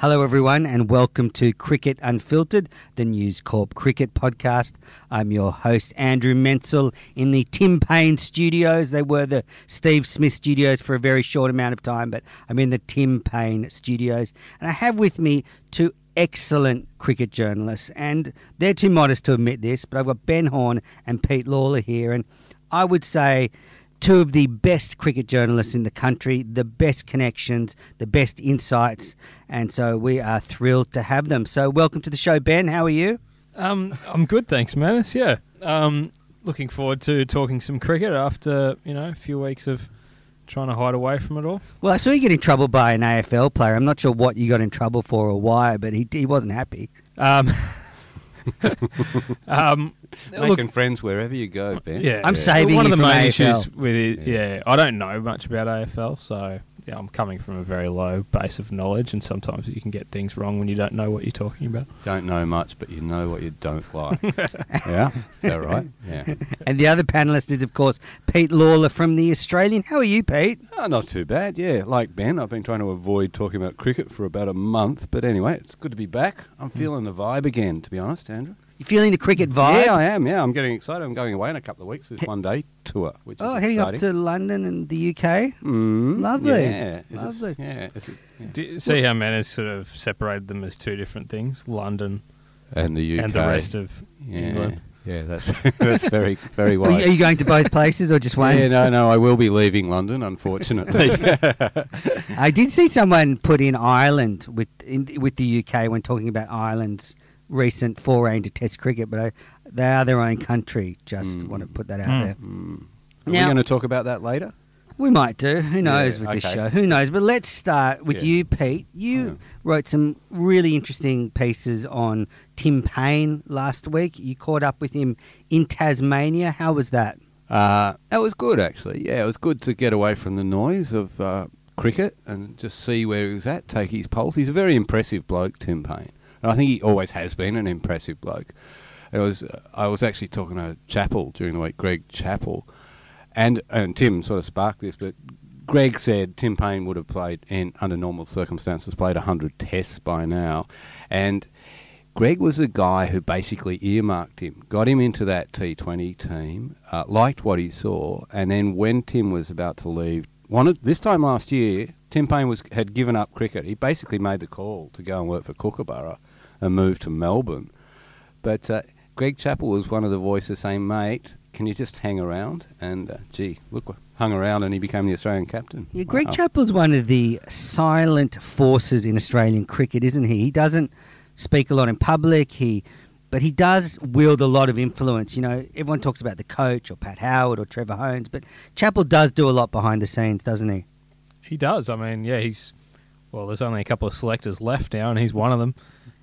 Hello, everyone, and welcome to Cricket Unfiltered, the News Corp cricket podcast. I'm your host, Andrew Menczel, in the Tim Paine studios. They were the Steve Smith studios for a very short amount of time, but I'm in the Tim Paine studios. And I have with me two excellent cricket journalists, and they're too modest to admit this, but I've got Ben Horne and Pete Lalor here. And I would say two of the best cricket journalists in the country, the best connections, the best insights, and so we are thrilled to have them. So, welcome to the show, Ben. How are you? Um, I'm good, thanks, Menners. Yeah, um, looking forward to talking some cricket after you know a few weeks of trying to hide away from it all. Well, I saw you get in trouble by an AFL player. I'm not sure what you got in trouble for or why, but he he wasn't happy. Um, um, Making look, friends wherever you go, Ben. yeah, I'm yeah. saving one you of the from main AFL. issues with it. Yeah. Yeah. I don't know much about AFL, so yeah, I'm coming from a very low base of knowledge, and sometimes you can get things wrong when you don't know what you're talking about. Don't know much, but you know what you don't like. yeah, is that right? Yeah. And the other panelist is, of course, Pete Lalor from the Australian. How are you, Pete? Oh, not too bad. Yeah, like Ben, I've been trying to avoid talking about cricket for about a month, but anyway, it's good to be back. I'm hmm. feeling the vibe again, to be honest, Andrew. You feeling the cricket vibe? Yeah, I am. Yeah, I'm getting excited. I'm going away in a couple of weeks. This one day tour, which Oh, is heading off to London and the UK. Mm, Lovely. Yeah, Is it- Lovely. yeah, is it- yeah. Do you see how Menners sort of separated them as two different things: London and the UK and the rest of Yeah, England. yeah, that's that's very very Are wise. are you going to both places or just one? Yeah, no, no, I will be leaving London, unfortunately. I did see someone put in Ireland with in, with the UK when talking about Ireland's recent foray into Test cricket, but I, they are their own country. Just Mm. want to put that out Mm. there. Mm. Are Now- we going to talk about that later? We might do. Who knows Yeah, with this show? Who knows? But let's start with Yeah. you, Pete. You wrote some really interesting pieces on Tim Paine last week. You caught up with him in Tasmania. How was that? Uh, that was good, actually. Yeah, it was good to get away from the noise of uh, cricket and just see where he was at, take his pulse. He's a very impressive bloke, Tim Paine. And I think he always has been an impressive bloke. It was. Uh, I was actually talking to Chappell during the week, Greg Chappell, and and Tim sort of sparked this, but Greg said Tim Paine would have played in under normal circumstances played hundred tests by now, and Greg was the guy who basically earmarked him, got him into that T20 team, uh, liked what he saw, and then when Tim was about to leave, wanted this time last year, Tim Paine was had given up cricket. He basically made the call to go and work for Kookaburra and move to Melbourne. But uh, Greg Chappell was one of the voices saying, "Mate, can you just hang around?" And uh, gee, look, hung around, and he became the Australian captain. Yeah, Greg Wow. Chappell's one of the silent forces in Australian cricket, isn't he? He doesn't speak a lot in public. He, but he does wield a lot of influence. You know, everyone talks about the coach or Pat Howard or Trevor Hohns, but Chappell does do a lot behind the scenes, doesn't he? He does. I mean, yeah, he's well. There's only a couple of selectors left now, and he's one of them.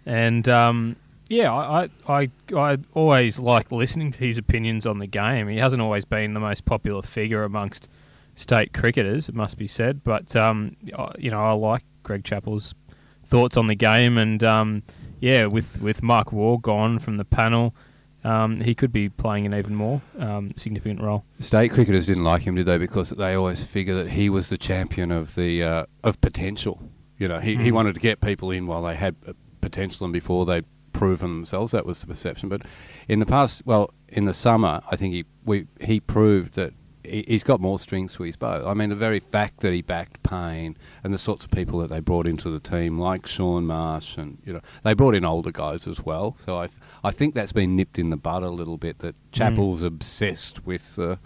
And um, yeah, I, I I always like listening to his opinions on the game. He hasn't always been the most popular figure amongst state cricketers, it must be said. But um, you know, I like Greg Chappell's thoughts on the game, and um, yeah, with with Mark Waugh gone from the panel. Um, he could be playing an even more um, significant role. State cricketers didn't like him, did they? Because they always figure that he was the champion of the uh, of potential. You know, he, he Mm. wanted to get people in while they had uh, potential and before they'd proven themselves. That was the perception. But in the past, well, in the summer, I think he we he proved that he, he's got more strings to his bow. I mean, the very fact that he backed Paine and the sorts of people that they brought into the team, like Shaun Marsh, and you know, they brought in older guys as well. So I I think that's been nipped in the bud a little bit. That Chappell's obsessed with. Uh,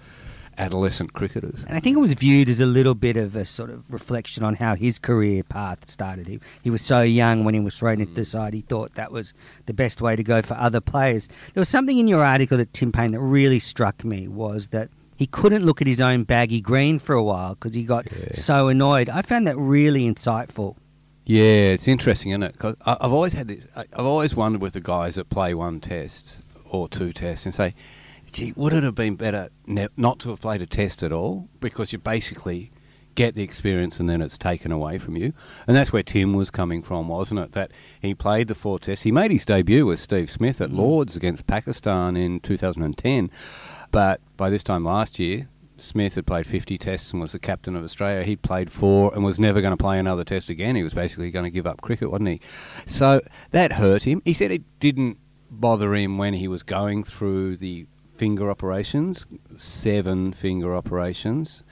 adolescent cricketers. And I think it was viewed as a little bit of a sort of reflection on how his career path started. He, he was so young when he was thrown into the side, he thought that was the best way to go for other players. There was something in your article that Tim Paine that really struck me was that he couldn't look at his own baggy green for a while because he got Yeah. so annoyed. I found that really insightful. Yeah, it's interesting, isn't it? Because I've always had this. I've always wondered with the guys that play one test or two tests and say, "Gee, would it have been better ne- not to have played a test at all?" Because you basically get the experience and then it's taken away from you. And that's where Tim was coming from, wasn't it? That he played the four tests. He made his debut with Steve Smith at mm. Lords against Pakistan in 2010. But by this time last year, Smith had played 50 tests and was the captain of Australia. He'd played four and was never going to play another test again. He was basically going to give up cricket, wasn't he? So that hurt him. He said it didn't bother him when he was going through the finger operations, seven finger operations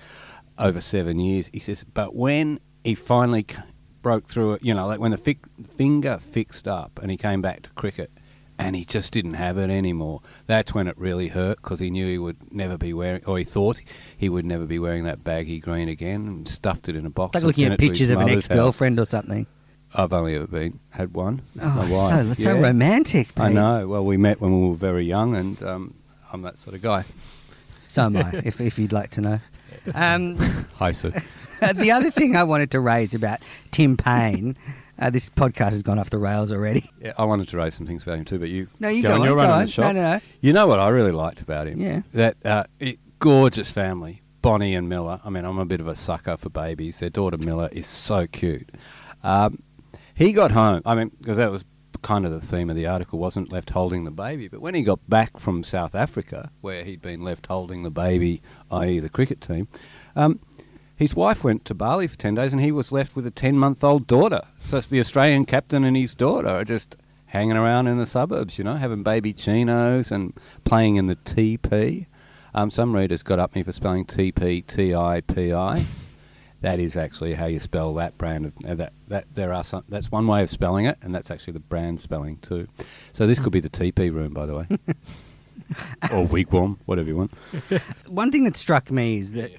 over seven years. He says, but when he finally broke through it, you know, like when the fi- finger fixed up and he came back to cricket and he just didn't have it anymore, that's when it really hurt because he knew he would never be wearing, or he thought he would never be wearing that baggy green again and stuffed it in a box. Like looking at it to his pictures of an ex girlfriend or something. I've only ever been had one. Oh, so, wife. so Yeah. romantic. I know. Well, we met when we were very young, and um, I'm that sort of guy. So am I, if, if you'd like to know. Um, Hi, Sue. the other thing I wanted to raise about Tim Paine, uh, this podcast has gone off the rails already. Yeah, I wanted to raise some things about him too, but you No, you go go on. on, You're go running on. the shop. No, no, no. You know what I really liked about him? Yeah. That uh, it, gorgeous family, Bonnie and Miller. I mean, I'm a bit of a sucker for babies. Their daughter Miller is so cute. Um, he got home. I mean, because that was kind of the theme of the article, wasn't left holding the baby. But when he got back from South Africa, where he'd been left holding the baby, i.e., the cricket team. Um, his wife went to Bali for 10 days and he was left with a 10 month old daughter. So it's the Australian captain and his daughter are just hanging around in the suburbs, you know, having baby chinos and playing in the TP. Um, some readers got up me for spelling TP T I P I. That is actually how you spell that brand of uh, that. That there are some. That's one way of spelling it, and that's actually the brand spelling too. So this could be the TP room, by the way, or wigwam, whatever you want. One thing that struck me is that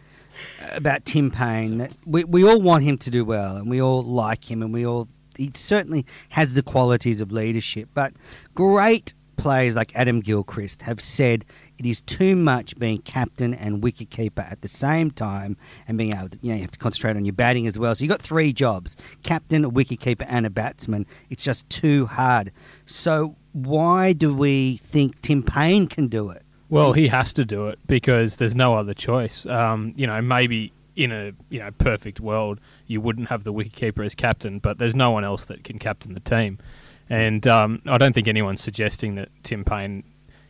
about Tim Paine that we, we all want him to do well and we all like him and we all he certainly has the qualities of leadership. But great players like Adam Gilchrist have said it is too much being captain and wicketkeeper at the same time and being able to you know you have to concentrate on your batting as well. So you've got three jobs captain a wicketkeeper and a batsman. It's just too hard. So why do we think Tim Paine can do it Well, he has to do it because there's no other choice. Um, you know, maybe in a you know perfect world you wouldn't have the wicketkeeper as captain, but there's no one else that can captain the team. And um, I don't think anyone's suggesting that Tim Paine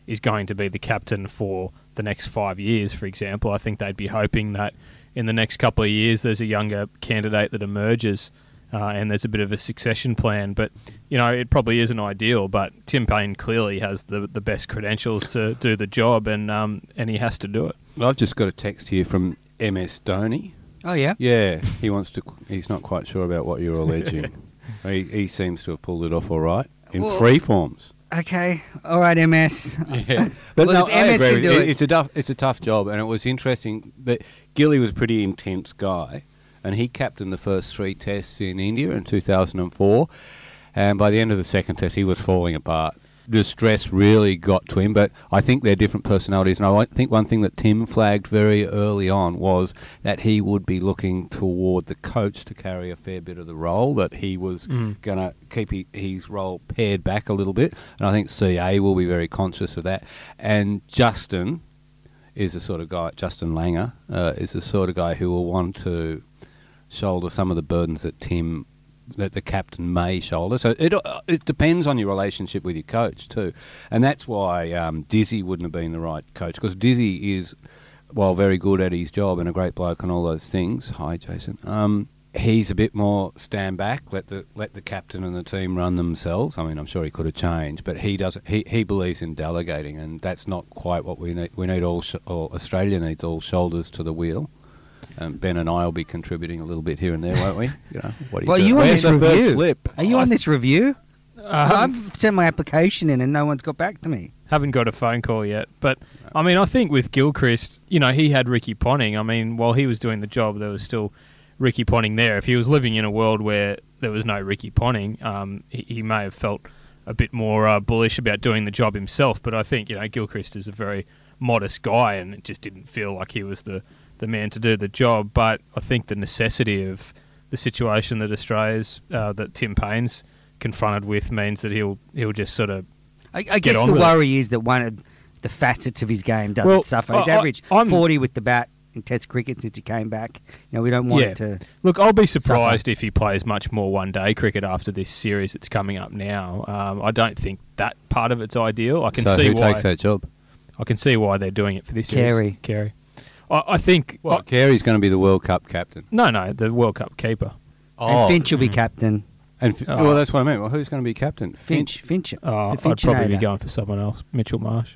is going to be the captain for the next five years, for example. I think they'd be hoping that in the next couple of years there's a younger candidate that emerges. Uh, and there's a bit of a succession plan, but you know it probably isn't ideal. But Tim Paine clearly has the the best credentials to do the job, and um, and he has to do it. Well, I've just got a text here from MS Dhoni. oh yeah Yeah, he wants to. He's not quite sure about what you're alleging. he, he seems to have pulled it off all right in Well- three forms. Okay, all right, MS. Yeah, but Well, no, I MS agree can do you. it- It's a tough. It's a tough job, and it was interesting that Gilly was a pretty intense guy, and he captained the first three tests in India in 2004, and by the end of the second test, he was falling apart. The stress really got to him, but I think they're different personalities. And I think one thing that Tim flagged very early on was that he would be looking toward the coach to carry a fair bit of the role, that he was Mm. going to keep he, his role pared back a little bit. And I think CA will be very conscious of that. And Justin is the sort of guy, Justin Langer, uh, is the sort of guy who will want to shoulder some of the burdens that Tim, that the captain may shoulder. So it uh, it depends on your relationship with your coach too, and that's why um, Dizzy wouldn't have been the right coach because Dizzy is, while very good at his job and a great bloke and all those things. Hi, Jason. Um, he's a bit more stand back, let the let the captain and the team run themselves. I mean, I'm sure he could have changed, but he doesn't. He, he believes in delegating, and that's not quite what we need. We need all, sh- or Australia needs all shoulders to the wheel. Um, ben and I will be contributing a little bit here and there, won't we? You know, what do Well, do? you on Where's this review? slip? Are you on this review? Um, I've sent my application in and no one's got back to me. Haven't got a phone call yet. But I mean, I think with Gilchrist, you know, he had Ricky Ponting. I mean, while he was doing the job, there was still Ricky Ponting there. If he was living in a world where there was no Ricky Ponting, um, he, he may have felt a bit more uh, bullish about doing the job himself. But I think you know Gilchrist is a very modest guy, and it just didn't feel like he was the the man to do the job. But I think the necessity of the situation that Australia's uh, that Tim Paine's confronted with means that he'll he'll just sort of I, I guess on the with worry is that one of the facets of his game doesn't Well, suffer. I- He's I- averaged I'm- 40 with the bat in Test cricket since he came back. You know, we don't want Yeah. it to. Look, I'll be surprised if he plays much more one day cricket after this series that's coming up now. Um, I don't think that part of it's ideal. I can so see who why. takes that job? I can see why they're doing it for this Carey. series. Carey. I, I think. Well, I- Carey's going to be the World Cup captain. no, no, the World Cup keeper. and Finch will be mm. captain. And F- Oh. well, that's what I meant. Well, who's going to be captain? Finch. Finch. Oh, the I'd probably be Finchinator. going for someone else. Mitchell Marsh.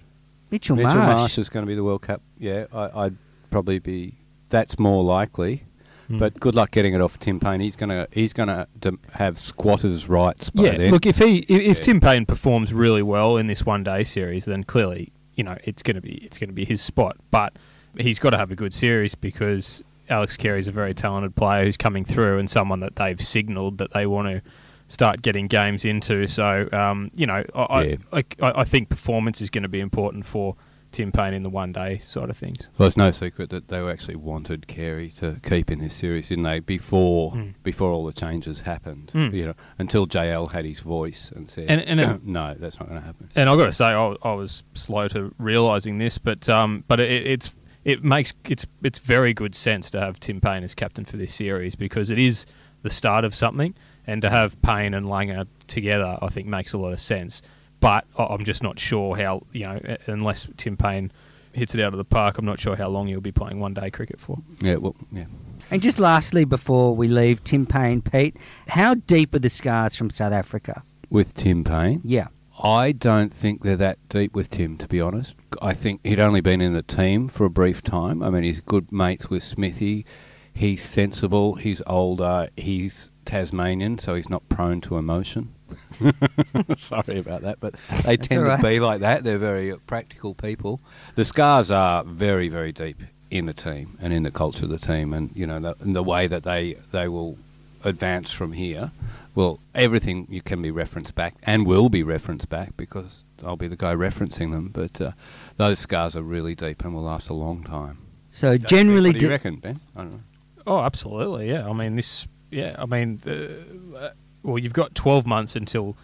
Mitchell, Mitchell Marsh. Marsh. is going to be the World Cup. Yeah, I, I'd probably be. That's more likely. Hmm. But good luck getting it off Tim Paine. He's going to he's going to dem- have squatters' rights by yeah, then. look, if he if, if Yeah. Tim Paine performs really well in this one day series, then clearly you know it's going to be it's going to be his spot. But he's got to have a good series because Alex Carey's a very talented player who's coming through and someone that they've signalled that they want to start getting games into. So um, you know, I, Yeah. I, I I think performance is going to be important for Tim Paine in the one day side of things. Well, it's no secret that they actually wanted Carey to keep in this series, didn't they? Before Mm. before all the changes happened, Mm. you know, until JL had his voice and said, And- and it- "No, that's not going to happen." And I've got to say, I, I was slow to realising this, but um, but it, it's it makes it's it's very good sense to have Tim Paine as captain for this series because it is the start of something, and to have Paine and Langer together, I think makes a lot of sense. But I- I'm just not sure how you know unless Tim Paine hits it out of the park, I'm not sure how long he'll be playing one day cricket for. Yeah, well, yeah. And just lastly, before we leave, Tim Paine, Pete, how deep are the scars from South Africa? With Tim Paine, Yeah. I don't think they're that deep with Tim, to be honest. I think he'd only been in the team for a brief time. I mean, he's good mates with Smithy. He's sensible. He's older. He's Tasmanian, so he's not prone to emotion. Sorry about that, but they That's tend right. to be like that. They're very uh, practical people. The scars are very, very deep in the team and in the culture of the team, and you know, the, and the way that they they will advance from here. Well, everything you can be referenced back and will be referenced back because I'll be the guy referencing them. But uh, those scars are really deep and will last a long time. So generally, what do you reckon, Ben? I don't know. Oh, absolutely. Yeah. I mean, this. Yeah. I mean, the, uh, well, you've got 12 months until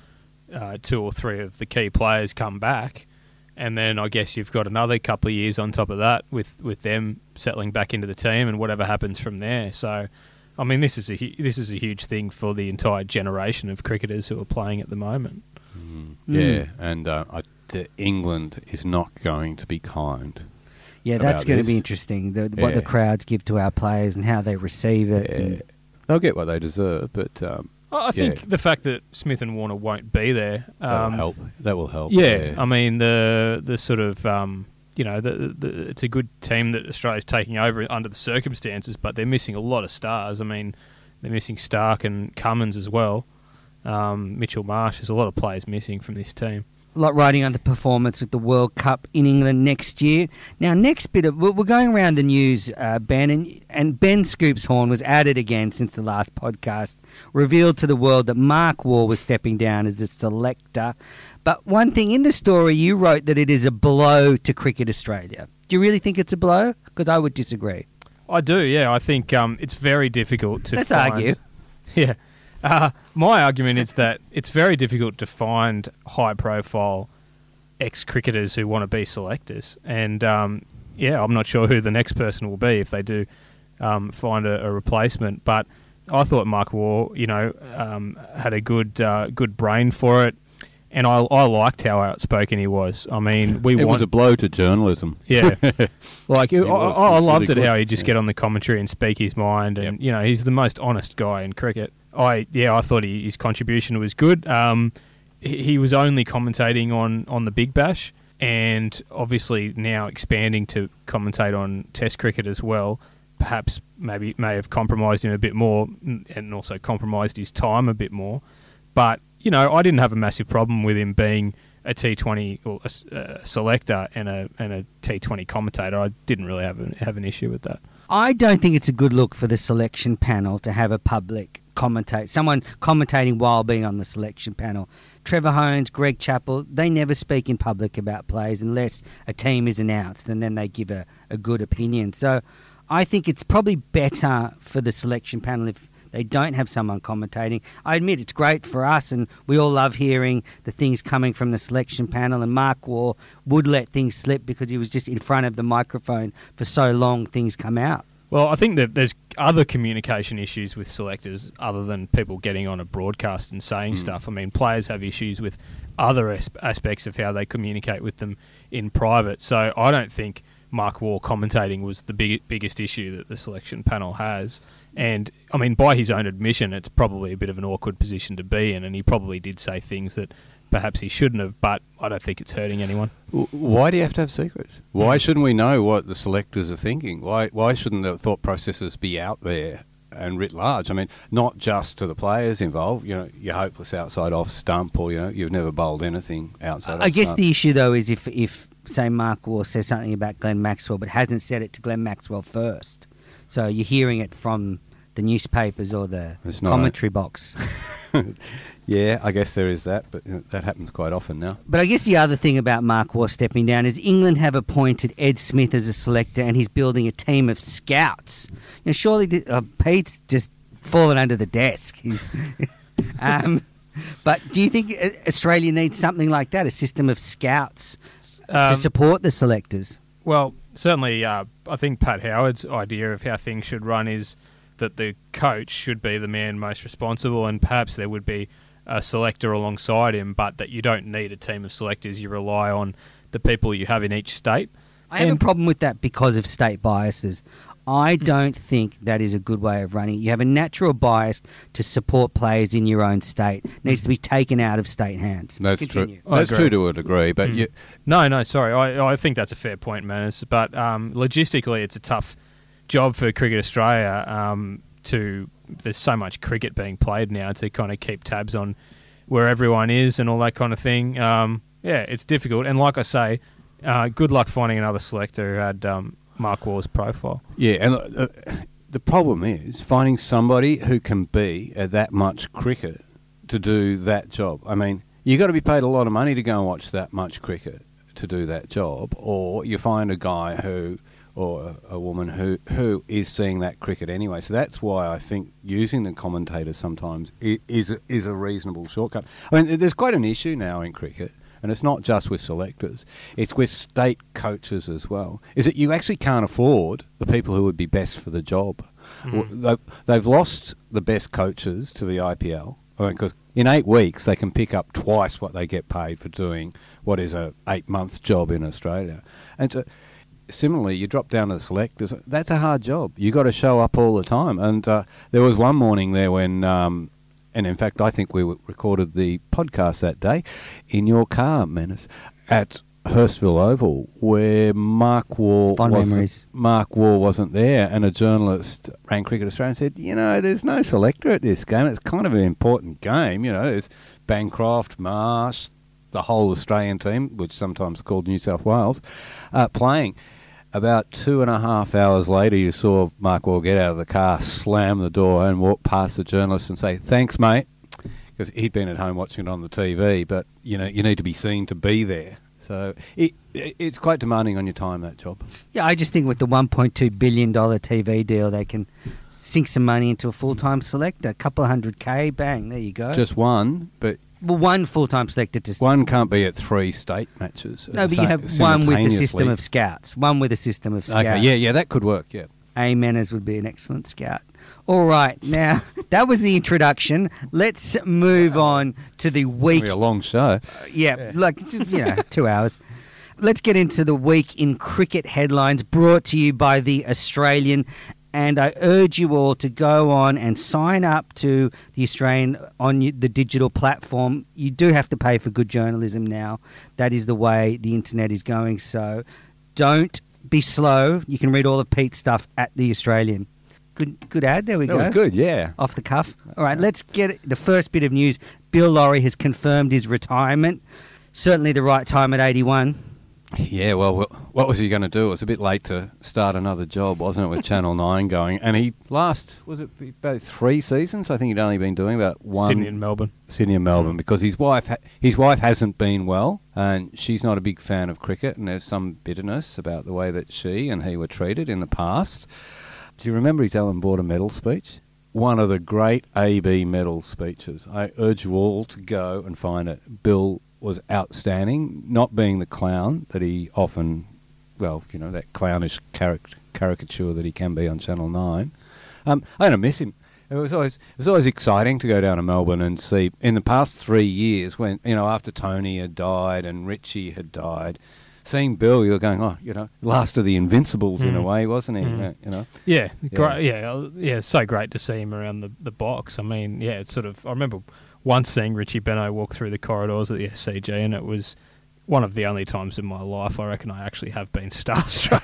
uh, two or three of the key players come back, and then I guess you've got another couple of years on top of that with with them settling back into the team and whatever happens from there. So, I mean, this is a hu- this is a huge thing for the entire generation of cricketers who are playing at the moment. Mm. Yeah, and uh, I, the England is not going to be kind. yeah, that's about going to this. be interesting. The, What the crowds give to our players and how they receive it. Yeah. and- They'll get what they deserve, but um, I I think Yeah. the fact that Smith and Warner won't be there that will um, help. That will help. Yeah, I mean the the sort of um, you know the, the it's a good team that Australia's taking over under the circumstances, but they're missing a lot of stars. I mean, they're missing Stark and Cummins as well. Um, Mitchell Marsh. There's a lot of players missing from this team. a lot riding on the performance with the World Cup in England next year. Now, next bit of we're going around the news, uh, Ben, and, and Ben Scoopshorn was added again since the last podcast, revealed to the world that Mark Waugh was stepping down as a selector. But one thing in the story, you wrote that it is a blow to Cricket Australia. Do you really think it's a blow? Because I would disagree. I do. Yeah, I think um, it's very difficult to. Let's find- argue. Yeah. Uh, my argument is that it's very difficult to find high profile ex cricketers who want to be selectors. And um, yeah, I'm not sure who the next person will be if they do um, find a, a replacement. But I thought Mark Waugh, you know, um, had a good uh, good brain for it. And I, I liked how outspoken he was. I mean, we it want was a blow to journalism. yeah, like I, was. I, I loved really it how he just Yeah. get on the commentary and speak his mind, and Yep. you know he's the most honest guy in cricket. I yeah, I thought he, his contribution was good. Um, he, he was only commentating on on the Big Bash, and obviously now expanding to commentate on Test cricket as well. Perhaps maybe may have compromised him a bit more, and also compromised his time a bit more. But you know, I didn't have a massive problem with him being a T20 or a, selector and a and a T20 commentator. I didn't really have an, have an issue with that. I don't think it's a good look for the selection panel to have a public commentate, someone commentating while being on the selection panel. Trevor Hohns, Greg Chappell, they never speak in public about players unless a team is announced and then they give a, a good opinion. So I think it's probably better for the selection panel if they don't have someone commentating. I admit it's great for us, and we all love hearing the things coming from the selection panel. And Mark Waugh would let things slip because he was just in front of the microphone for so long, things come out. Well, I think that there's other communication issues with selectors other than people getting on a broadcast and saying mm. stuff. I mean, players have issues with other as- aspects of how they communicate with them in private. So I don't think Mark Waugh commentating was the big, biggest issue that the selection panel has. And I mean, by his own admission, it's probably a bit of an awkward position to be in, and he probably did say things that perhaps he shouldn't have. But I don't think it's hurting anyone. Why do you have to have secrets? Why shouldn't we know what the selectors are thinking? Why why shouldn't the thought processes be out there and writ large? I mean, not just to the players involved. You know, you're hopeless outside off stump, or you know, you've never bowled anything outside. Of. I off guess stump. the issue though is if if say Mark Waugh says something about Glenn Maxwell but hasn't said it to Glenn Maxwell first, so you're hearing it from the newspapers or the It's not commentary box. yeah, I guess there is that, but uh, that happens quite often now. But I guess the other thing about Mark Waugh stepping down is England have appointed Ed Smith as a selector, and he's building a team of scouts. You know, surely the, uh, Pete's just fallen under the desk. He's, um, but do you think uh, Australia needs something like that, a system of scouts Um, to support the selectors? Well, certainly, uh, I think Pat Howard's idea of how things should run is that the coach should be the man most responsible, and perhaps there would be a selector alongside him, but that you don't need a team of selectors. You rely on the people you have in each state. I have a problem with that because of state biases. I don't think that is a good way of running. You have a natural bias to support players in your own state. It needs to be taken out of state hands. That's Continue. true. I That's agree. true to a degree, but Mm. you, No, no, sorry. I, I think that's a fair point, Manus. But um, logistically, it's a tough job for Cricket Australia um, to. There's so much cricket being played now to kind of keep tabs on where everyone is and all that kind of thing. Um, yeah, it's difficult. And like I say, uh, good luck finding another selector who had um, Mark Waugh's profile. Yeah, and uh, the problem is finding somebody who can be at that much cricket to do that job. I mean, you've got to be paid a lot of money to go and watch that much cricket to do that job, or you find a guy who or a, a woman who who is seeing that cricket anyway. So that's why I think using the commentator sometimes i- is a, is a reasonable shortcut. I mean, there's quite an issue now in cricket. And it's not just with selectors; it's with state coaches as well. Is that you actually can't afford the people who would be best for the job. Hmm. Well, They've, they've lost the best coaches to the IPL because in eight weeks they can pick up twice what they get paid for doing what is a eight month job in Australia. And so, similarly, you drop down to the selectors. That's a hard job. You got to show up all the time. And uh, there was one morning there when. Um, and in fact, I think we recorded the podcast that day in your car, Menners, at Hurstville Oval, where Mark Waugh Fond memories. Mark Waugh wasn't there, and a journalist rang Cricket Australia and said, "You know, there's no selector at this game. It's kind of an important game. You know, there's Bancroft, Marsh, the whole Australian team, which sometimes called New South Wales, uh, playing." About two and a half hours later, you saw Mark Waugh get out of the car, slam the door, and walk past the journalist and say, "Thanks, mate," because he'd been at home watching it on the TV. But you know, you need to be seen to be there. So it, it, it's quite demanding on your time that job. Yeah, I just think with the $1.2 billion TV deal, they can sink some money into a full time selector. A couple hundred K, bang, there you go. Just one, but well, one full time selector to. one can't be at three state matches. no, but you have one with the system of scouts. One with a system of scouts. Okay, yeah, yeah, that could work. Yeah. A Amenas would be an excellent scout. All right, now that was the introduction. Let's move on to the week. It'll be a long show. Yeah, like you know, two hours. Let's get into the week in cricket headlines brought to you by the Australian. And I urge you all to go on and sign up to the Australian on the digital platform. You do have to pay for good journalism now. That is the way the internet is going. So don't be slow. You can read all of Pete's stuff at the Australian. Good, good ad. There we That go That was good. Yeah. off the cuff. All right, let's get the first bit of news. Bill Lawry has confirmed his retirement. Certainly the right time at 81. Yeah, well, what was he going to do? It was a bit late to start another job, wasn't it, with Channel 9 going? And he last, was it about three seasons? I think he'd only been doing about one. Sydney and Melbourne. Sydney and Melbourne mm. because his wife ha- his wife hasn't been well and she's not a big fan of cricket and there's some bitterness about the way that she and he were treated in the past. Do you remember his Alan Border medal speech? One of the great AB medal speeches. I urge you all to go and find it. Bill was outstanding, not being the clown that he often, well, you know, that clownish caric- caricature that he can be on Channel 9. Um, I don't miss him. It was always it was always exciting to go down to Melbourne and see. In the past three years, when you know after Tony had died and Richie had died, seeing Bill, you were going, oh, you know, last of the Invincibles in a Mm. way, wasn't he? Mm. Uh, You know, Yeah, Yeah. great. Yeah, yeah. So great to see him around the, the box. I mean, yeah, it's sort of. I remember once seeing Richie Benaud walk through the corridors at the SCG, and it was one of the only times in my life I reckon I actually have been starstruck.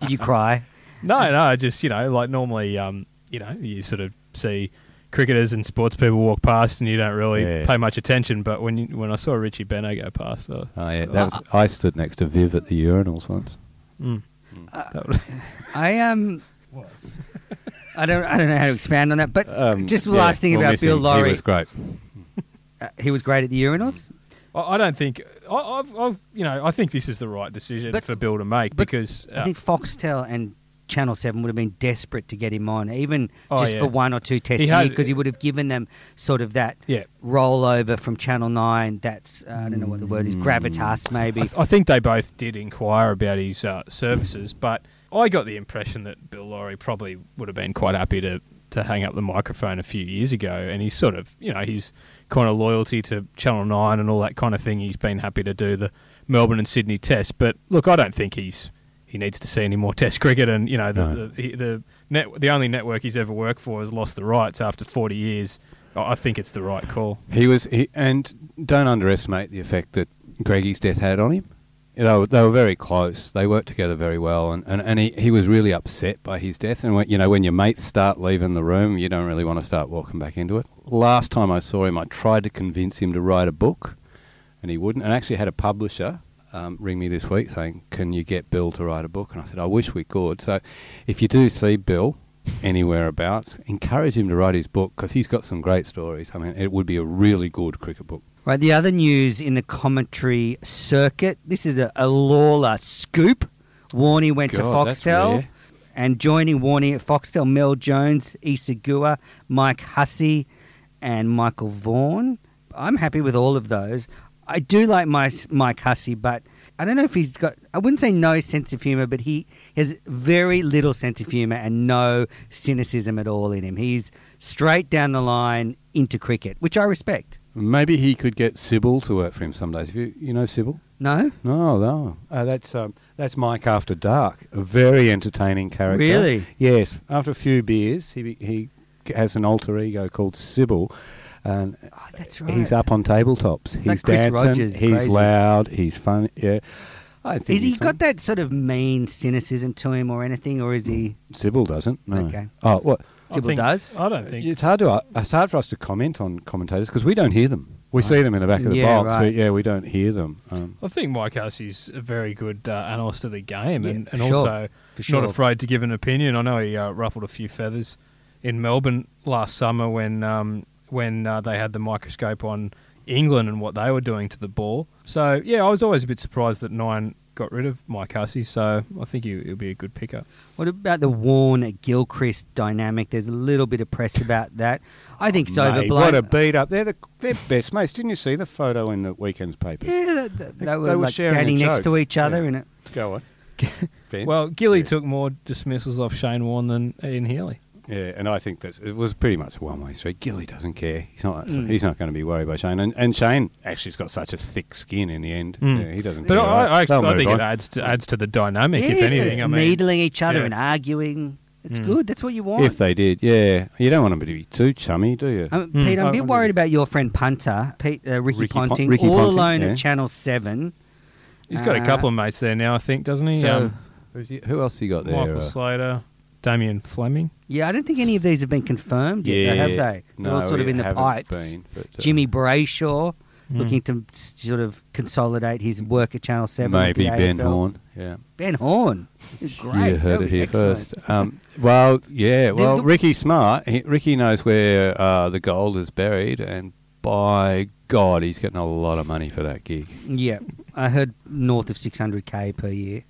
Did you cry? no, no, I just you know, like normally, um, you know, you sort of see cricketers and sports people walk past, and you don't really Yeah. pay much attention. But when you, when I saw Richie Benaud go past, I, oh yeah, that was, I stood next to Viv at the urinals once. mm, Uh, that was- I um. I don't. I don't know how to expand on that, but Um, just the yeah, last thing we'll about Bill him. Lawry. He was great. uh, he was great at the urinals. I, I don't think I, I've, I've, you know, I think this is the right decision But- for Bill to make but because I uh, think Foxtel and Channel Seven would have been desperate to get him on, even Oh, just yeah. for one or two tests He a year, had- because he would have given them sort of that yeah. rollover from Channel Nine. That's uh, I don't know what the word is, Mm. gravitas maybe. I, th- I think they both did inquire about his uh, services, but I got the impression that Bill Lawry probably would have been quite happy to, to hang up the microphone a few years ago. And he's sort of, you know, his kind of loyalty to Channel 9 and all that kind of thing, he's been happy to do the Melbourne and Sydney test, But look, I don't think he's he needs to see any more Test cricket. And, you know, the, No. the, he- the, net, the only network he's ever worked for has lost the rights after 40 years. I I think it's the right call. He was, he, and don't underestimate the effect that Greigy's death had on him. They were, they were very close. They worked together very well, and, and, and he, he was really upset by his death. And when, you know, when your mates start leaving the room, you don't really want to start walking back into it. Last time I saw him, I tried to convince him to write a book, and he wouldn't. And I actually had a publisher um, ring me this week saying, "Can you get Bill to write a book?" And I said, "I wish we could." So, if you do see Bill anywhere abouts, encourage him to write his book because he's got some great stories. I mean, it would be a really good cricket book. Right, the other news in the commentary circuit. This is a, a Lalor scoop. Warney went to God, that's Foxtel, and joining Warney at Foxtel, Mel Jones, Isa Guha, Mike Hussey, and Michael Vaughan. I'm happy with all of those. I do like my, Mike Hussey, but I don't know if he's got. I wouldn't say no sense of humour, but he has very little sense of humour and no cynicism at all in him. He's straight down the line into cricket, which I respect. Maybe he could get Sybil to work for him some days. Have you, you know Sybil? No, No, no. Uh, that's um, that's Mike After Dark. A very entertaining character. Really? Yes. After a few beers, he he has an alter ego called Sybil, and Oh, that's right. he's up on tabletops. he's Chris dancing. Rogers, he's crazy. loud. He's funny. Yeah. I think Has he got that sort of mean cynicism to him or anything, or is he? Sybil doesn't. No. Okay. Oh, what? I Sybil think- does? I don't think. It's hard to uh, it's hard for us to comment on commentators because we don't hear them. We see them in the back of the Yeah, box, right. but yeah, we don't hear them. Um, I think Mike Hussey's a very good uh, analyst of the game, Yeah, and, and sure. also For sure. not afraid to give an opinion. I know he uh, ruffled a few feathers in Melbourne last summer when um, when uh, they had the microscope on England and what they were doing to the ball. So yeah, I was always a bit surprised that Nine got rid of Mike Hussey. So I think he, he'll be a good pickup. What about the Warne Gilchrist dynamic? There's a little bit of press about that. I think it's Mate, overblown. What a beat up! They're the they're best mates. Didn't you see the photo in the weekend's paper? yeah, they, they, they were They were like sharing standing next to each other Yeah. in it. Go on. Well, Gilly Yeah. took more dismissals off Shane Warne than Ian Healy. Yeah, and I think that it was pretty much a one way street. Gilly doesn't care. He's not. Mm. He's not going to be worried by Shane. And, and Shane actually's got such a thick skin in the end. Mm. Yeah, he doesn't. But care. I, I, actually, I think on. it adds to adds to the dynamic. yeah, if anything, just I mean, needling each other yeah. and arguing. It's Mm. good. That's what you want. If they did, yeah, you don't want them to be too chummy, do you? Um, Mm. Pete, I'm a I bit worried about your friend Punter, Pete, uh, Ricky, Ricky Pon- Ponting, Ricky all Ponting, alone yeah. at Channel Seven. he's got a Uh, couple of mates there now. I think, doesn't he? So- um, Who's he- who else you got there? Michael uh, Slater, Damien Fleming. Yeah, I don't think any of these have been confirmed yet, though, have they? They're No, all sort of in the pipes. been, but, uh, Jimmy Brayshaw. looking to sort of consolidate his work at Channel Seven. with Maybe Ben AFL. Horne. Yeah. Ben Horne. Great. You heard That'd it here excellent. first. Um, well, yeah. Well, look- Ricky Smart. He, Ricky knows where uh, the gold is buried, and by God, he's getting a lot of money for that gig. Yeah, I heard north of 600k per year.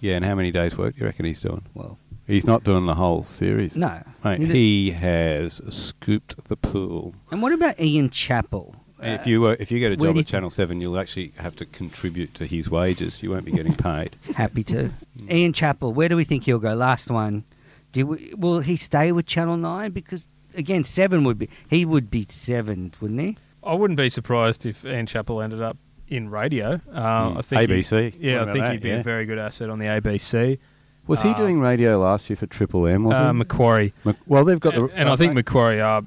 Yeah, and how many days' work do you reckon he's doing? Well, He's not doing the whole series. no. Mate, He- he has scooped the pool. and what about Ian Chappell? if you uh, if you get a where job do you at Channel Seven, you'll actually have to contribute to his wages. You won't be getting paid. Happy to. Mm. Ian Chappell, where do we think he'll go? Last one. Do we, will he stay with Channel Nine? Because again, seven would be he would be seven, wouldn't he? I wouldn't be surprised if Ian Chappell ended up in radio. Uh, Hmm. I think he- ABC. yeah, What I about think that? he'd be Yeah. a very good asset on the ABC. Was he Uh, doing radio last year for Triple M? Was Uh, he? Macquarie. Mac- well, they've got the and, and I think Macquarie are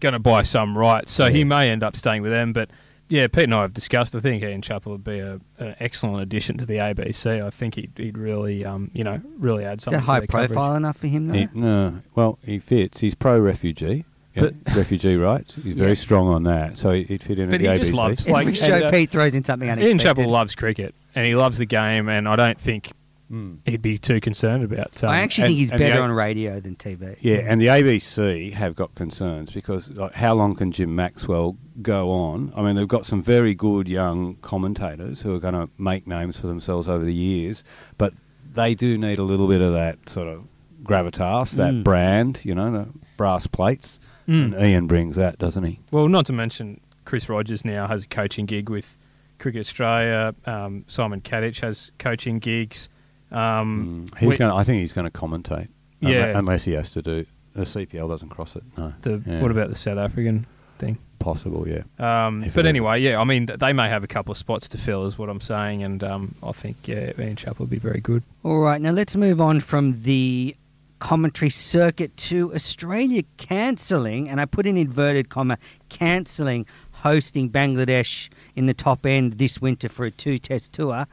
going to buy some rights, so he may end up staying with them. But yeah, Pete and I have discussed. I think Ian Chappell would be a, an excellent addition to the ABC. I think he'd, he'd really, um, you know, really add something. Is something. that high to their profile coverage. enough for him though? He, no, well, he fits. He's pro refugee. Yeah, refugee rights. He's very Yeah. strong on that, so he- he'd fit in But at the he just ABC. loves, Every like, show, and, uh, Pete throws in something unexpected. Ian Chappell loves cricket and he loves the game, and I don't think Mm. he'd be too concerned about. Um, I actually and- think he's better A- on radio than TV. Yeah, and the ABC have got concerns because like, how long can Jim Maxwell go on? I mean, they've got some very good young commentators who are going to make names for themselves over the years, but they do need a little bit of that sort of gravitas, that Mm. brand, you know, the brass plates. Mm. And Ian brings that, doesn't he? Well, not to mention Chris Rogers now has a coaching gig with Cricket Australia. Um, Simon Katich has coaching gigs. Um, Mm. He's we- going. I think he's going to commentate. Yeah. unless he has to do. The CPL doesn't cross it. No. the, Yeah. What about the South African thing? possible? Yeah. Um, but anyway, yeah, I mean, th- they may have a couple of spots to fill, is what I'm saying, and um, I think yeah, Ian Chappell would be very good. All right, now let's move on from the commentary circuit to Australia cancelling, and I put in inverted comma, cancelling hosting Bangladesh in the top end this winter for a two test tour.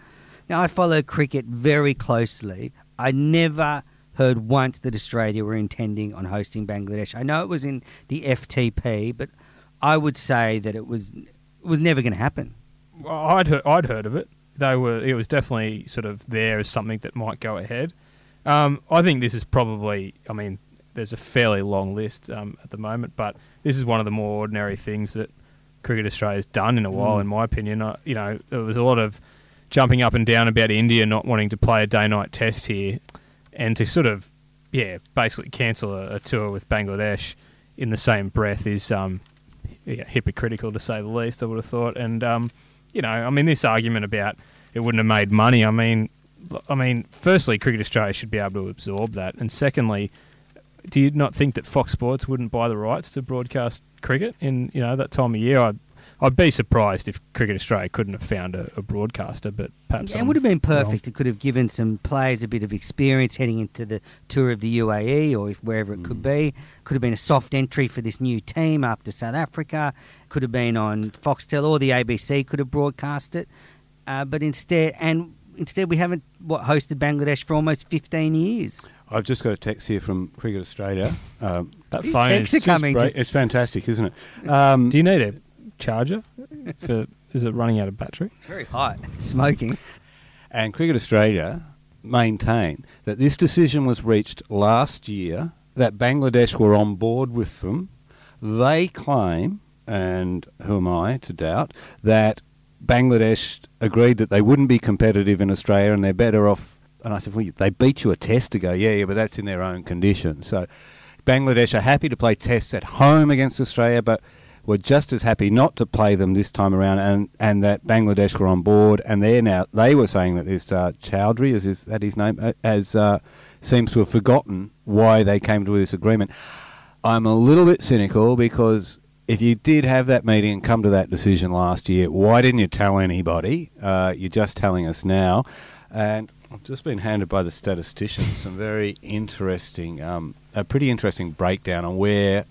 Now, I follow cricket very closely. I never heard once that Australia were intending on hosting Bangladesh. I know it was in the FTP, but I would say that it was it was never going to happen. Well, I'd heard, I'd heard of it. They were it was definitely sort of there as something that might go ahead. Um, I think this is probably. I mean, there's a fairly long list um, at the moment, but this is one of the more ordinary things that Cricket Australia's done in a while, Mm. in my opinion. Uh, you know, there was a lot of jumping up and down about India not wanting to play a day-night test here, and to sort of, yeah, basically cancel a, a tour with Bangladesh in the same breath is um, yeah, hypocritical to say the least. I would have thought, and um, you know, I mean, this argument about it wouldn't have made money. I mean, I mean, firstly, Cricket Australia should be able to absorb that, and secondly, do you not think that Fox Sports wouldn't buy the rights to broadcast cricket in you know that time of year? I'd I'd be surprised if Cricket Australia couldn't have found a, a broadcaster, but perhaps Yeah, it would have been wrong. perfect. It could have given some players a bit of experience heading into the tour of the UAE or if wherever it could be. Could have been a soft entry for this new team after South Africa. Could have been on Foxtel or the ABC. Could have broadcast it, uh, but instead, and instead, we haven't what hosted Bangladesh for almost fifteen years. I've just got a text here from Cricket Australia. Um, That These phone texts is are coming. great. Just, It's fantastic, isn't it? Um, Do you need a charger? For is it running out of battery? very hot. It's smoking. And Cricket Australia maintain that this decision was reached last year, that Bangladesh were on board with them. They claim, and who am I to doubt, that Bangladesh agreed that they wouldn't be competitive in Australia and they're better off. And I said, well, they beat you a test to go, yeah, yeah, but that's in their own conditions. So Bangladesh are happy to play tests at home against Australia, but were just as happy not to play them this time around, and, and that Bangladesh were on board, and they're now they were saying that this uh, Chowdhury is, that his name uh, as uh, seems to have forgotten why they came to this agreement. I'm a little bit cynical because if you did have that meeting and come to that decision last year, why didn't you tell anybody? Uh, you're just telling us now, and I've just been handed by the statistician some very interesting, um, a pretty interesting breakdown on where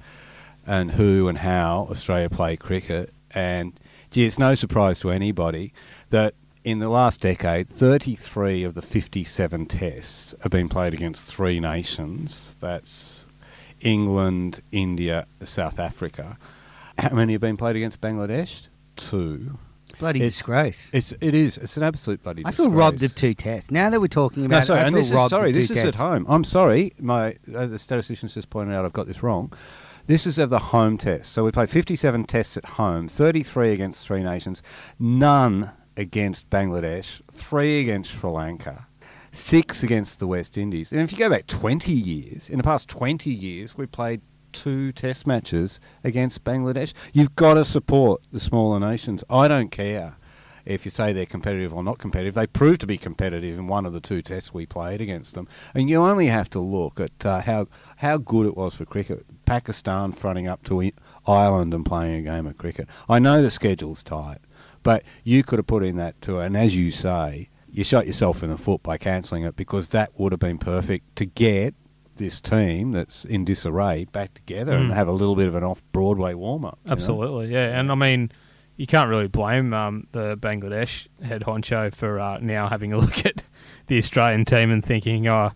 and who and how Australia play cricket. And gee, it's no surprise to anybody that in the last decade, 33 of the 57 tests have been played against three nations. That's England, India, South Africa. How many have been played against Bangladesh? two. Bloody It's- disgrace. It's it is. It's an absolute bloody. I feel disgrace. robbed of two tests. Now that we're talking about No, sorry, it, I feel this is sorry. This is at home. I'm sorry. My uh, the statisticians just pointed out I've got this wrong. This is of the home test. So we played 57 tests at home, 33 against three nations, none against Bangladesh, three against Sri Lanka, six against the West Indies. And if you go back 20 years, in the past 20 years, we played two test matches against Bangladesh. You've got to support the smaller nations. I don't care if you say they're competitive or not competitive. They proved to be competitive in one of the two tests we played against them. And you only have to look at uh, how how good it was for cricket. Pakistan fronting up to Ireland and playing a game of cricket. I know the schedule's tight, but you could have put in that tour. And as you say, you shot yourself in the foot by cancelling it because that would have been perfect to get this team that's in disarray back together and Mm. have a little bit of an off Broadway warm up. Absolutely, yeah. And I mean, you can't really blame um, the Bangladesh head honcho for uh, now having a look at the Australian team and thinking, oh,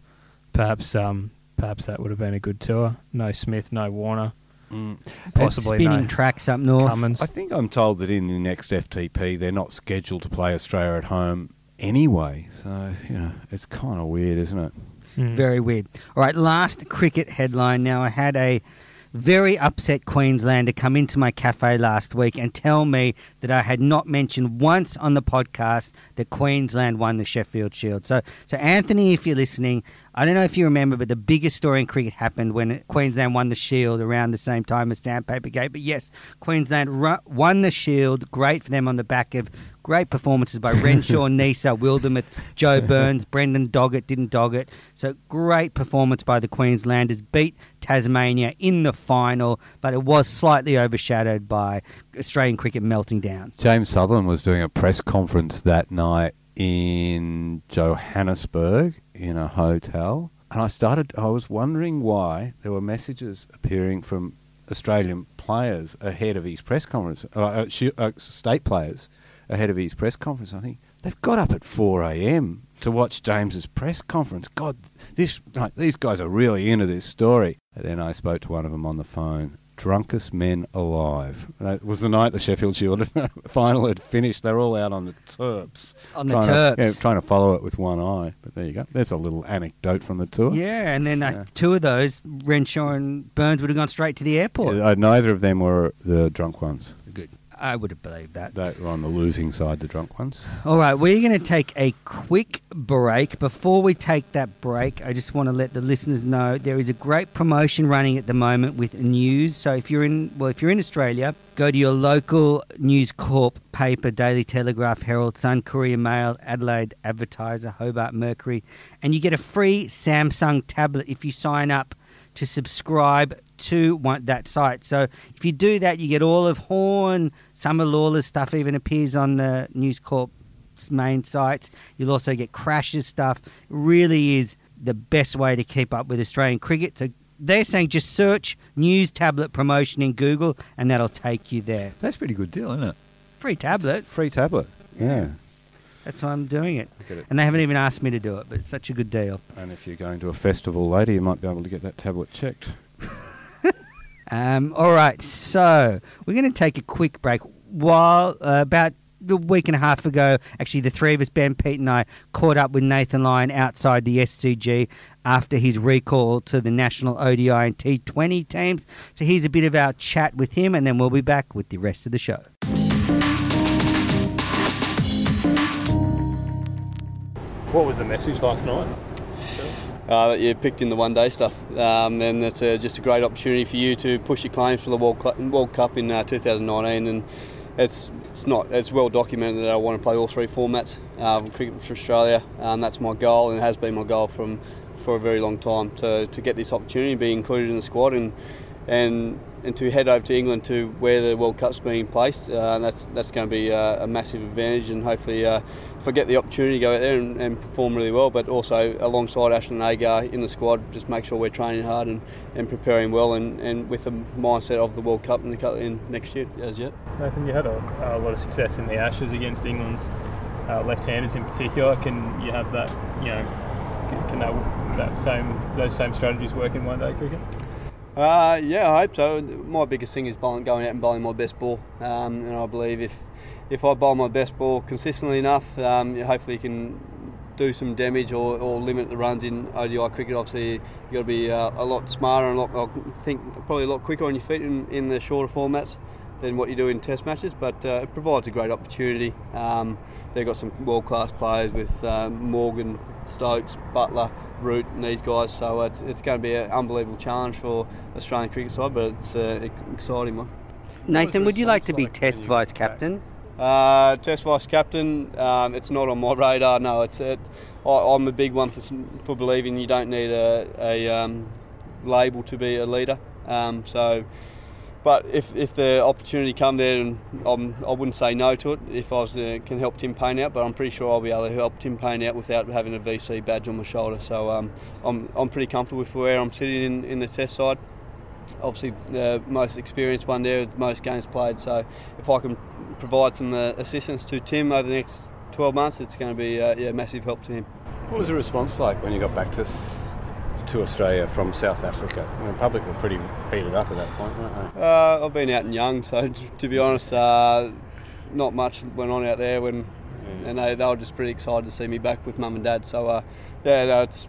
perhaps um, perhaps that would have been a good tour. No Smith, no Warner, Mm. possibly spinning no tracks up north. Cummins. I think I'm told that in the next FTP they're not scheduled to play Australia at home anyway. So you know it's kind of weird, isn't it? Mm. Very weird. All right, last cricket headline. Now, I had a very upset Queenslander come into my cafe last week and tell me that I had not mentioned once on the podcast that Queensland won the Sheffield Shield. So, so Anthony, if you're listening, I don't know if you remember, but the biggest story in cricket happened when Queensland won the Shield around the same time as Sandpaper Gate. But yes, Queensland ru- won the Shield. Great for them on the back of great performances by Renshaw, Neser, Wildermuth, Joe Burns, Brendan Doggett didn't dog it. So great performance by the Queenslanders. Beat Tasmania in the final, but it was slightly overshadowed by Australian cricket melting down. James Sutherland was doing a press conference that night in Johannesburg in a hotel, and I started. I was wondering why there were messages appearing from Australian players ahead of his press conference, uh, uh, uh, state players ahead of his press conference. I think they've got up at four a.m. to watch James's press conference. God, this like, these guys are really into this story. And then I spoke to one of them on the phone. Drunkest men alive. That was the night the Sheffield Shield final had finished. They're all out on the Terps. On the. To, yeah, trying to follow it with one eye. But there you go. There's a little anecdote from the tour. Yeah, and then uh, Yeah. two of those, Renshaw and Burns, would have gone straight to the airport. Uh, neither of them were the drunk ones. I would have believed that. They were on the losing side, the drunk ones. All right, we're going to take a quick break. Before we take that break, I just want to let the listeners know there is a great promotion running at the moment with news. So if you're in, well, if you're in Australia, go to your local News Corp paper, Daily Telegraph, Herald Sun, Courier Mail, Adelaide Advertiser, Hobart Mercury, and you get a free Samsung tablet if you sign up to subscribe to one, that site. So if you do that, you get all of Horne, some of Lalor's stuff even appears on the News Corp's main sites. You'll also get Crash's stuff. It really is the best way to keep up with Australian cricket. So they're saying just search news tablet promotion in Google and that'll take you there. That's a pretty good deal, isn't it? Free tablet. Free tablet. Yeah. That's why I'm doing it. It. And they haven't even asked me to do it, but it's such a good deal. And if you're going to a festival later, you might be able to get that tablet checked. Um, all right, so we're going to take a quick break. While uh, about a week and a half ago, actually, the three of us, Ben, Pete, and I, caught up with Nathan Lyon outside the SCG after his recall to the national ODI and T20 teams. So here's a bit of our chat with him, and then we'll be back with the rest of the show. What was the message last night? Uh, that you picked in the one day stuff. Um, and it's uh just a great opportunity for you to push your claims for the World, Cl- World Cup in uh, 2019. And it's it's not it's well documented that I want to play all three formats uh, cricket for Australia. Um, that's my goal and has been my goal from for a very long time to, to get this opportunity, be included in the squad and and and to head over to England to where the World Cup's being placed. Uh, that's that's going to be uh, a massive advantage, and hopefully, uh, if I get the opportunity to go out there and, and perform really well, but also alongside Ashton and Agar in the squad, just make sure we're training hard and, and preparing well, and, and with the mindset of the World Cup in, the, cou- in next year as yet. Nathan, you had a, a lot of success in the Ashes against England's uh, left-handers in particular. Can you have that? You know, can, can that, that same those same strategies work in one-day cricket? Uh, yeah, I hope so. My biggest thing is bowling, going out and bowling my best ball, um, and I believe if if I bowl my best ball consistently enough, um, hopefully you can do some damage or, or limit the runs in ODI cricket. Obviously, you've got to be uh, a lot smarter and a lot, I think probably a lot quicker on your feet in, in the shorter formats than what you do in test matches, but uh, it provides a great opportunity. Um, they've got some world class players with um, Morgan, Stokes, Buttler, Root, and these guys, so it's, it's going to be an unbelievable challenge for Australian cricket side, but it's an exciting one. Nathan, would you like to be Test vice captain? Uh, test vice captain, um, it's not on my radar. No, it's it, I, am a big one for, for believing you don't need a, a um, label to be a leader. Um, so but if, if the opportunity come there, and I'm, I would not say no to it if I was uh, can help Tim Paine out. But I'm pretty sure I'll be able to help Tim Paine out without having a VC badge on my shoulder. So um, I'm, I'm pretty comfortable with where I'm sitting in, in the test side. Obviously, the most experienced one there with most games played. So if I can provide some uh, assistance to Tim over the next 12 months, it's going to be uh, yeah massive help to him. What was the response like when you got back to to Australia from South Africa. The public were pretty heated up at that point, weren't they? Uh, I've been out and young, so to be honest, uh, not much went on out there when, yeah. and they, they were just pretty excited to see me back with mum and dad. So uh, yeah, no, it's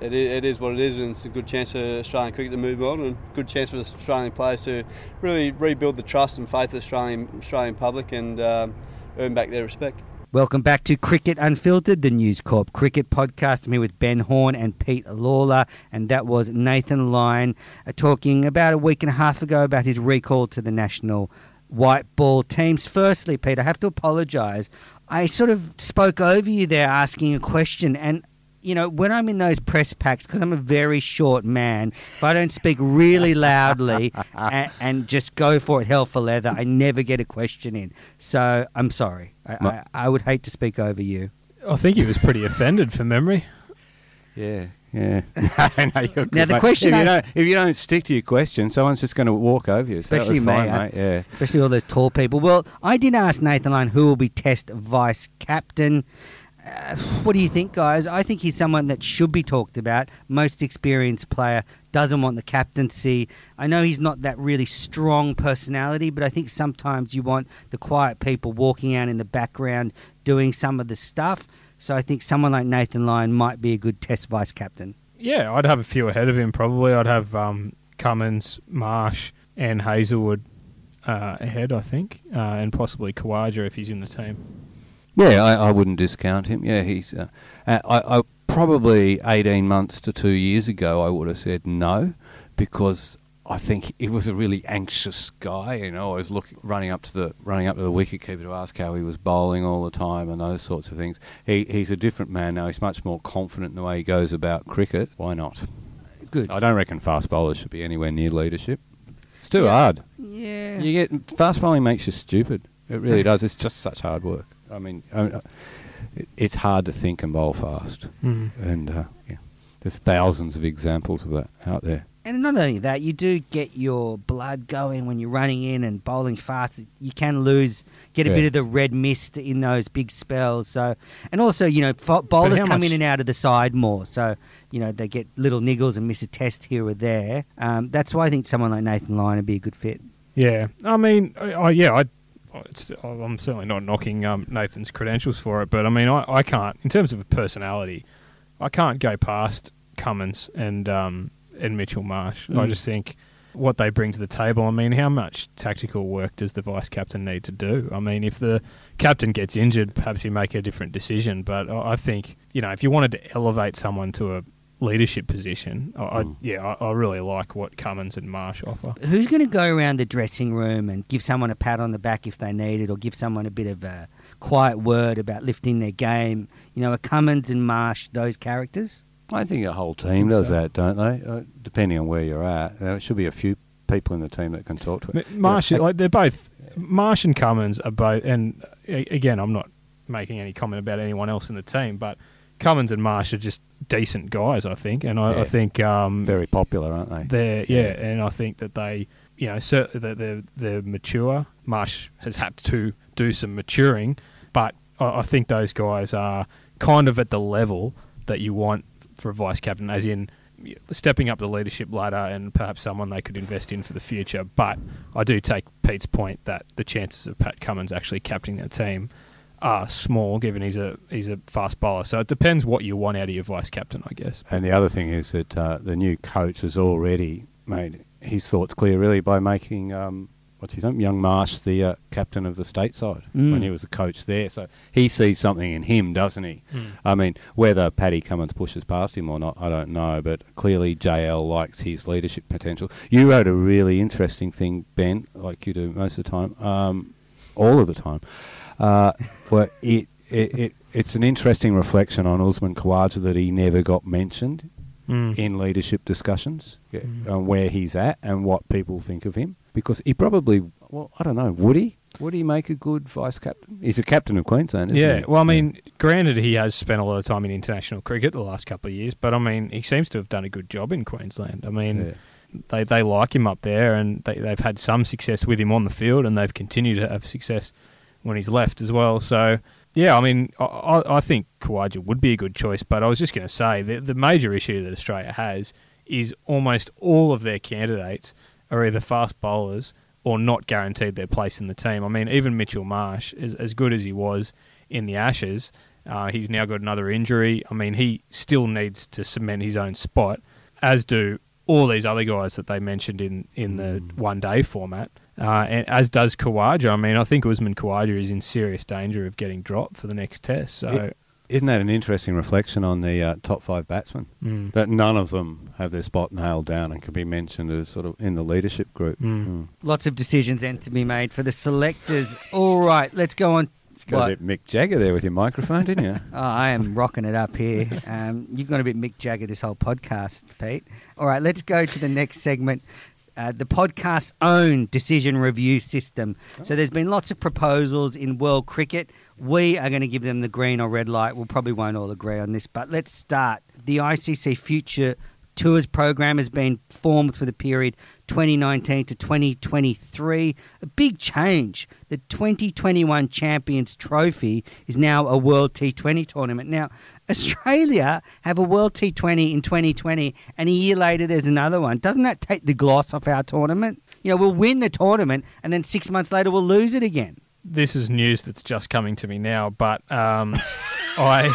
it is, it is what it is, and it's a good chance for Australian cricket to move on, and good chance for the Australian players to really rebuild the trust and faith of the Australian Australian public and um, earn back their respect. Welcome back to Cricket Unfiltered, the News Corp cricket podcast. I'm here with Ben Horne and Pete Lalor, and that was Nathan Lyon uh, talking about a week and a half ago about his recall to the national white ball teams. Firstly, Pete, I have to apologise. I sort of spoke over you there asking a question, and you know, when I'm in those press packs, because I'm a very short man, if I don't speak really loudly and, and, just go for it hell for leather, I never get a question in. So I'm sorry. I, I, I would hate to speak over you. I think he was pretty offended for memory. Yeah, yeah. no, now the question, if you, don't, if you don't stick to your question, someone's just going to walk over you. Especially me, fine, mate. Yeah. Especially all those tall people. Well, I did ask Nathan Lyon who will be Test vice captain. What do you think, guys? I think he's someone that should be talked about. Most experienced player doesn't want the captaincy. I know he's not that really strong personality, but I think sometimes you want the quiet people walking out in the background doing some of the stuff. So I think someone like Nathan Lyon might be a good Test vice captain. Yeah, I'd have a few ahead of him probably. I'd have um, Cummins, Marsh, and Hazlewood uh, ahead, I think, uh, and possibly Khawaja if he's in the team. Yeah, I, I wouldn't discount him. Yeah, he's. Uh, uh, I, I probably eighteen months to two years ago, I would have said no, because I think he was a really anxious guy. You know, I was looking, running up to the running up to the wicketkeeper to ask how he was bowling all the time and those sorts of things. He he's a different man now. He's much more confident in the way he goes about cricket. Why not? Good. I don't reckon fast bowlers should be anywhere near leadership. It's too yeah. hard. Yeah. You get fast bowling makes you stupid. It really does. It's just such hard work. I mean, I it's hard to think and bowl fast, mm. and uh, yeah, there's thousands of examples of that out there. And not only that, you do get your blood going when you're running in and bowling fast. You can lose, get a yeah. bit of the red mist in those big spells. So, and also, you know, bowlers come in and out of the side more. So, you know, they get little niggles and miss a test here or there. Um, that's why I think someone like Nathan Lyon would be a good fit. Yeah, I mean, I, yeah, I I'm certainly not knocking um, Nathan's credentials for it, but I mean, I, I can't, in terms of a personality, I can't go past Cummins and um, and Mitchell Marsh. Mm. I just think what they bring to the table. I mean, how much tactical work does the vice captain need to do? I mean, if the captain gets injured, perhaps you make a different decision. But I think you know, if you wanted to elevate someone to a leadership position. I, I, hmm. yeah, I, I, really like what Cummins and Marsh offer. Who's going to go around the dressing room and give someone a pat on the back if they need it, or give someone a bit of a quiet word about lifting their game? You know, are Cummins and Marsh those characters? I think a whole team does so. that, don't they? Uh, depending on where you're at, there should be a few people in the team that can talk to it. Marsh, yeah. like they're both Marsh and Cummins are both, and again, I'm not making any comment about anyone else in the team, but Cummins and Marsh are just decent guys, I think, and I, yeah. I think um, very popular, aren't they? They're yeah, yeah, and I think that they, you know, certainly they're, they're mature. Marsh has had to do some maturing, but I, I think those guys are kind of at the level that you want for a vice captain, as in stepping up the leadership ladder and perhaps someone they could invest in for the future. But I do take Pete's point that the chances of Pat Cummins actually captaining the team are small, given he's a he's a fast bowler. So it depends what you want out of your vice captain, I guess. And the other thing is that uh, the new coach has already made his thoughts clear, really, by making um, what's his name, Young Marsh, the uh, captain of the stateside Mm. when he was a coach there. So he sees something in him, doesn't he? I mean, whether Paddy Cummins pushes past him or not, I don't know. But clearly, JL likes his leadership potential. You wrote a really interesting thing, Ben, like you do most of the time, um, all of the time. Uh, where it, it, it it's an interesting reflection on Usman Khawaja that he never got mentioned Mm. in leadership discussions yeah, Mm. on where he's at and what people think of him. Because he probably, well, I don't know, would he? Would he make a good vice captain? He's a captain of Queensland, isn't Yeah, he? well, I mean, granted, he has spent a lot of time in international cricket the last couple of years, but I mean, he seems to have done a good job in Queensland. I mean, Yeah. they they like him up there, and they, they've had some success with him on the field, and they've continued to have success when he's left as well. So, yeah, I mean, I, I think Khawaja would be a good choice, but I was just going to say the the major issue that Australia has is almost all of their candidates are either fast bowlers or not guaranteed their place in the team. I mean, even Mitchell Marsh, as, as good as he was in the Ashes, uh, he's now got another injury. I mean, he still needs to cement his own spot, as do all these other guys that they mentioned in, in the one day format. Uh, and as does Khawaja. I mean, I think Usman Khawaja is in serious danger of getting dropped for the next test. So, Yeah. Isn't that an interesting reflection on the uh, top five batsmen? mm. That none of them have their spot nailed down and can be mentioned as sort of in the leadership group. Mm. Mm. Lots of decisions then to be made for the selectors. All right, let's go on. Got What? a bit Mick Jagger there with your microphone, didn't you? Oh, I am rocking it up here. Um, you've got a bit Mick Jagger this whole podcast, Pete. All right, let's go to the next segment. Uh, the podcast's own decision review system. So there's been lots of proposals in world cricket. We are going to give them the green or red light. We'll probably won't all agree on this, but let's start. The ICC Future Tours program has been formed for the period 2019 to 2023. A big change. The 2021 Champions Trophy is now a World T20 tournament. Now, Australia have a World T20 in 2020, and a year later there's another one. Doesn't that take the gloss off our tournament? You know, we'll win the tournament, and then six months later we'll lose it again. this is news that's just coming to me now, but um, I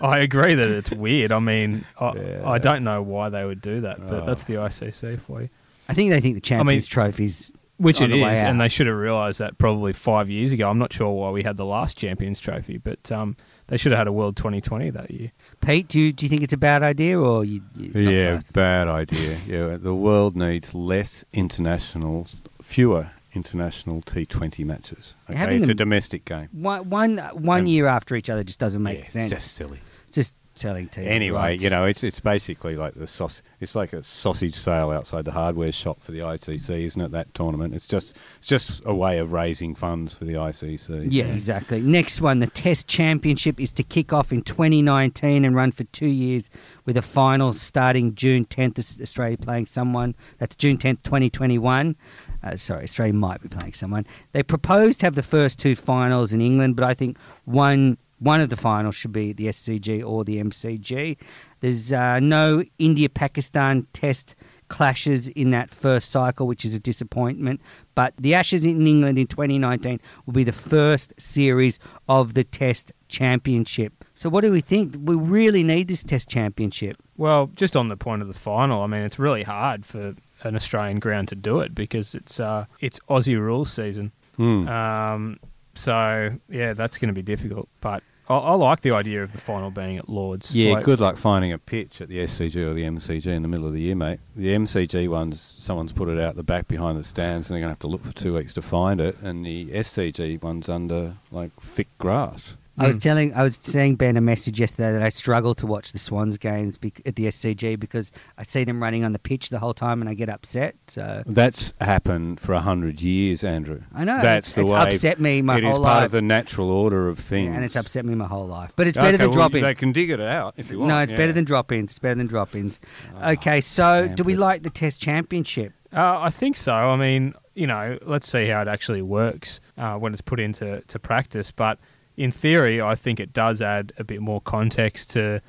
I agree that it's weird. I mean, I, Yeah. I don't know why they would do that, but Oh. that's the ICC for you. I think they think the Champions Trophy's Which on it the way is, out. and they should have realised that probably five years ago. I'm not sure why we had the last Champions Trophy, but um, they should have had a World 2020 that year. Pete, do you, do you think it's a bad idea or you? you Yeah, fussed? bad idea. Yeah, the world needs less international, fewer international T20 matches. Okay, Having it's a domestic game. One, one, one And- year after each other just doesn't make Yeah, sense. It's just silly. Just selling TV Anyway, you know, it's it's basically like the saus- It's like a sausage sale outside the hardware shop for the ICC, isn't it? That tournament. It's just it's just a way of raising funds for the ICC. Yeah, exactly. Next one, the Test Championship is to kick off in 2019 and run for two years with a final starting June 10th. Australia playing someone. That's June 10th, 2021. Uh, sorry, Australia might be playing someone. They proposed to have the first two finals in England, but I think one one of the finals should be the SCG or the MCG. There's uh, no India Pakistan Test clashes in that first cycle, which is a disappointment. But the Ashes in England in 2019 will be the first series of the Test Championship. So, what do we think? We really need this Test Championship. Well, just on the point of the final, I mean, it's really hard for an Australian ground to do it because it's uh, it's Aussie rules season. Hmm. Um, so yeah, that's going to be difficult. But I, I like the idea of the final being at Lords. Yeah, Like- good luck finding a pitch at the SCG or the MCG in the middle of the year, mate. The MCG ones, someone's put it out the back behind the stands, and they're going to have to look for two weeks to find it. And the SCG one's under like thick grass. I was Mm. telling, I was saying Ben a message yesterday that I struggle to watch the Swans games bec- at the SCG because I see them running on the pitch the whole time and I get upset. So That's happened for a hundred years, Andrew. I know That's it's, the it's way. upset me my it whole is part life, of the natural order of things, Yeah, and it's upset me my whole life. But it's better Okay, than well, drop-in. They can dig it out if you want. No, it's yeah. better than drop-ins. It's better than drop-ins. Ah, okay, so do we like the Test Championship? Uh, I think so. I mean, you know, let's see how it actually works uh, when it's put into to practice. But in theory, I think it does add a bit more context to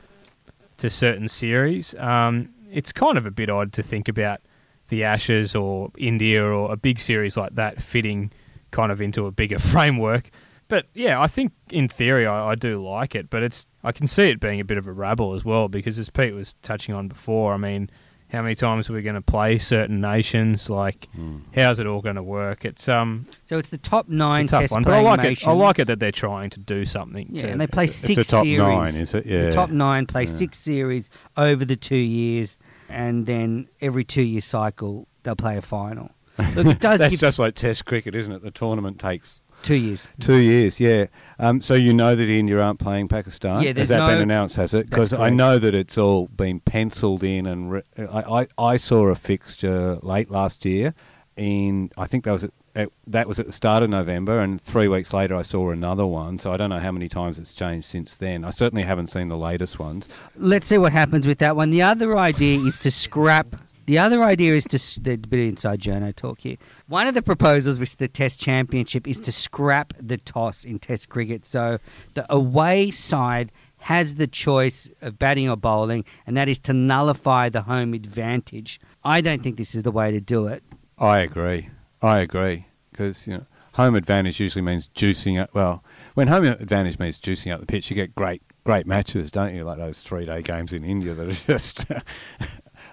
to certain series. Um, it's kind of a bit odd to think about the Ashes or India or a big series like that fitting kind of into a bigger framework. But yeah, I think in theory I, I do like it, but it's I can see it being a bit of a rabble as well because as Pete was touching on before, I mean, how many times are we going to play certain nations? Like, how's it all going to work? It's um, So it's the top nine it's a tough test one, but I like nations. it. I like it that they're trying to do something. Yeah, to, and they play It's six the top series. nine, is it? Yeah. The top nine play Yeah. six series over the two years, and then every two-year cycle they'll play a final. Look, it does That's give just like Test cricket, isn't it? The tournament takes two years. two years. Yeah. Um, so you know that India aren't playing Pakistan. Yeah, there's has that been announced? Has it? Because I know that it's all been penciled in, and re- I, I I saw a fixture late last year. In I think that was at, at, that was at the start of November, and three weeks later I saw another one. So I don't know how many times it's changed since then. I certainly haven't seen the latest ones. Let's see what happens with that one. The other idea is to scrap. The other idea is to the bit of inside journo talk here. One of the proposals with the Test Championship is to scrap the toss in Test cricket, so the away side has the choice of batting or bowling, and that is to nullify the home advantage. I don't think this is the way to do it. I agree. I agree because you know home advantage usually means juicing up. Well, when home advantage means juicing up the pitch, you get great great matches, don't you? Like those three day games in India that are just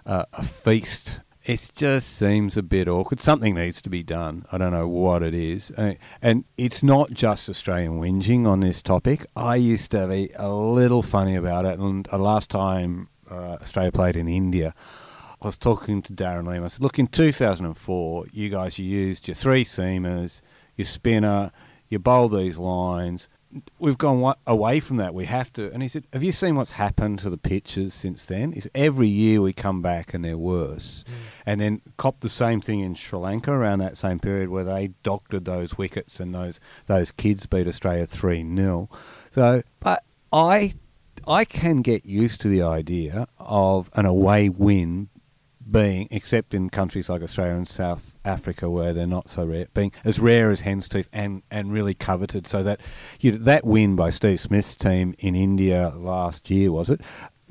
uh, a feast. It just seems a bit awkward. Something needs to be done. I don't know what it is, Uh, and it's not just Australian whinging on this topic. I used to be a little funny about it, and uh, last time uh, Australia played in India. I was talking to Darren Lee. I said, "Look, in 2004, you guys you used your three seamers, your spinner, you bowled these lines. We've gone wa- away from that. We have to." And he said, "Have you seen what's happened to the pitches since then? Is every year we come back and they're worse." Hmm. And then cop the same thing in Sri Lanka around that same period where they doctored those wickets and those those kids beat Australia three 0 So, but I I can get used to the idea of an away win being, except in countries like Australia and South Africa where they're not so rare, being as rare as hen's teeth and, and really coveted. So that you know, that win by Steve Smith's team in India last year was it?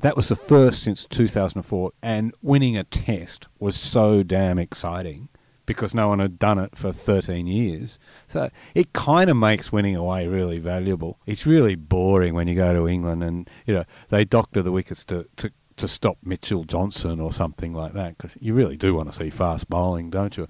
That was the first since 2004, and winning a test was so damn exciting because no one had done it for 13 years. So it kind of makes winning away really valuable. It's really boring when you go to England and you know they doctor the wickets to to, to stop Mitchell Johnson or something like that because you really do want to see fast bowling, don't you?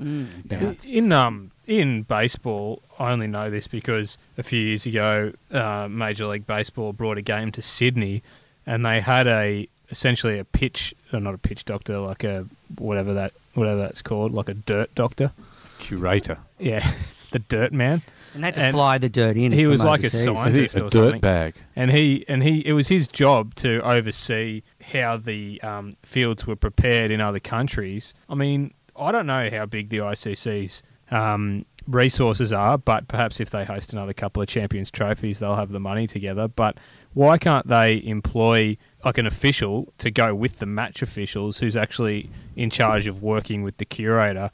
Yeah. In um in baseball, I only know this because a few years ago, uh, Major League Baseball brought a game to Sydney, and they had a essentially a pitch, or not a pitch doctor, like a whatever that whatever that's called, like a dirt doctor. Curator. Yeah, the dirt man. And they had to And fly the dirt in. he was like a scientist. Is or a dirt something. bag? and he and he it was his job to oversee how the um, fields were prepared in other countries. I mean, I don't know how big the ICC's um, resources are, but perhaps if they host another couple of Champions trophies, they'll have the money together. But why can't they employ like an official to go with the match officials who's actually in charge of working with the curator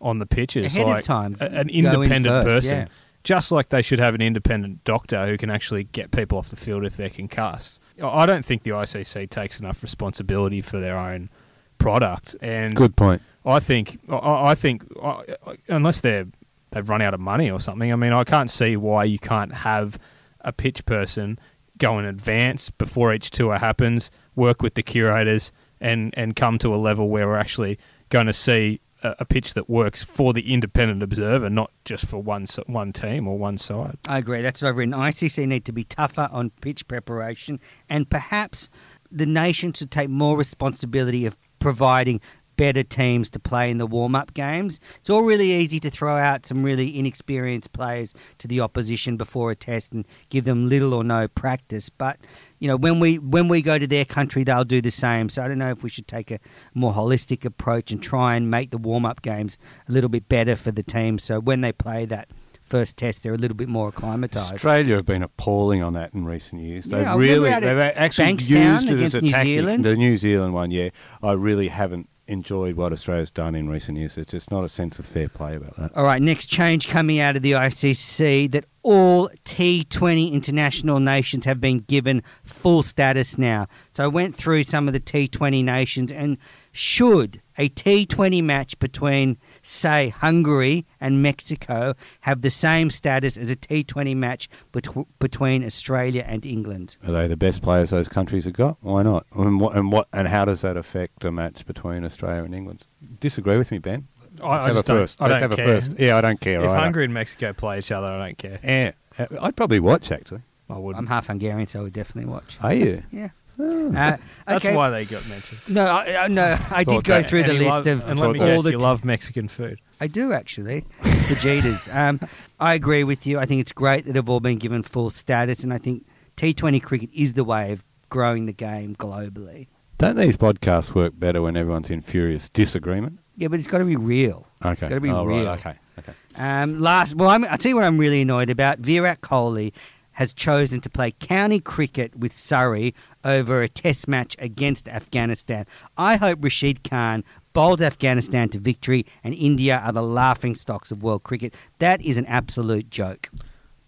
on the pitches, Ahead of like time, a- an in independent first, person yeah. just like they should have an independent doctor who can actually get people off the field if they're concussed. I don't think the ICC takes enough responsibility for their own product, and Good point. I think I, I think I, I- unless they're they've run out of money or something. I mean, I can't see why you can't have a pitch person go in advance before each tour happens, work with the curators, and and come to a level where we're actually going to see a, pitch that works for the independent observer, not just for one one team or one side. I agree. That's what I've written. ICC need to be tougher on pitch preparation, and perhaps the nation should take more responsibility of providing better teams to play in the warm-up games. It's all really easy to throw out some really inexperienced players to the opposition before a test and give them little or no practice. But you know, when we when we go to their country, they'll do the same. So I don't know if we should take a more holistic approach and try and make the warm-up games a little bit better for the team. So when they play that first test, they're a little bit more acclimatized. Australia have been appalling on that in recent years. They've remember really, they've actually Bankstown used it as against a New tactic. Zealand. The New Zealand one, yeah. I really haven't enjoyed what Australia's done in recent years. There's just not a sense of fair play about that. All right, next change coming out of the ICC that all T20 international nations have been given full status now. So I went through some of the T20 nations and should a T20 match between, say, Hungary and Mexico have the same status as a T20 match bet- between Australia and England? Are they the best players those countries have got? Why not? And what and what and how does that affect a match between Australia and England? Disagree with me, Ben. I, I Let's have just a don't, first. I Let's don't have care. a first. Yeah, I don't care. If either. Hungary and Mexico play each other, I don't care. Yeah, Uh, I'd probably watch actually. I wouldn't. I'm half Hungarian, so I would definitely watch. Are you? Yeah. Oh. Uh, That's okay. why they got mentioned. No, I, I- no, I did go that- through the and you list love, of and let me that- guess, all the you love Mexican food. I do actually. The Jeters. Um, I agree with you. I think it's great that they've all been given full status, and I think T20 cricket is the way of growing the game globally. Don't these podcasts work better when everyone's in furious disagreement? Yeah, but it's got to be real. Okay. Gotta be oh, right, real. Okay. Okay. Um, last, well, I'm, I'll tell you what I'm really annoyed about. Virat Kohli has chosen to play county cricket with Surrey over a test match against Afghanistan. I hope Rashid Khan bowled Afghanistan to victory and India are the laughing stocks of world cricket. That is an absolute joke.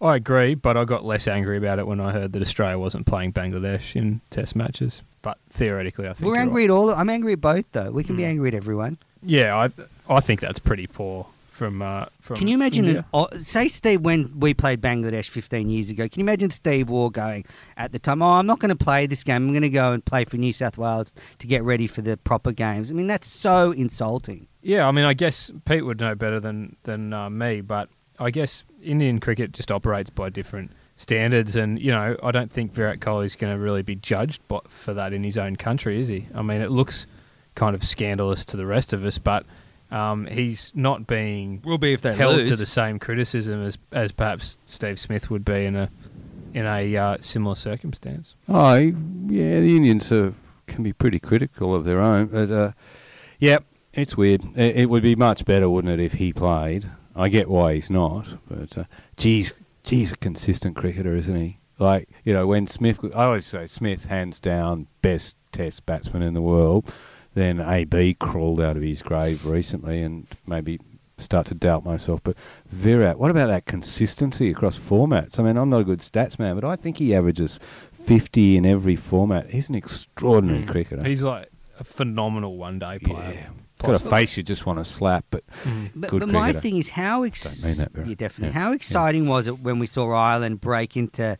I agree, but I got less angry about it when I heard that Australia wasn't playing Bangladesh in Test matches. But theoretically, I think We're angry right. at all. I'm angry at both, though. We can be Mm. angry at everyone. Yeah, I I think that's pretty poor from uh, from. Can you imagine, an, oh, say, Steve, when we played Bangladesh 15 years ago, can you imagine Steve Waugh going at the time, oh, I'm not going to play this game. I'm going to go and play for New South Wales to get ready for the proper games. I mean, that's so insulting. Yeah, I mean, I guess Pete would know better than than uh, me, but I guess Indian cricket just operates by different standards, and you know, I don't think Virat Kohli's going to really be judged for that in his own country, is he? I mean, it looks kind of scandalous to the rest of us, but um, he's not being Will be if they held to the same criticism as as perhaps Steve Smith would be in a in a uh, similar circumstance. Oh, yeah, the Indians are, can be pretty critical of their own, but uh, yeah, it's weird. It, it would be much better, wouldn't it, if he played? I get why he's not, but uh, geez, geez, a consistent cricketer, isn't he? Like you know, when Smith, I always say Smith, hands down, best Test batsman in the world. Then AB crawled out of his grave recently, and maybe start to doubt myself. But Virat, what about that consistency across formats? I mean, I'm not a good stats man, but I think he averages 50 in every format. He's an extraordinary Mm. cricketer. He's like a phenomenal one day player. yeah. Got a face you just want to slap, but Mm. But, Good but my thing is, how ex- Don't mean that, yeah, definitely. Yeah. How Yeah. exciting was it when we saw Ireland break into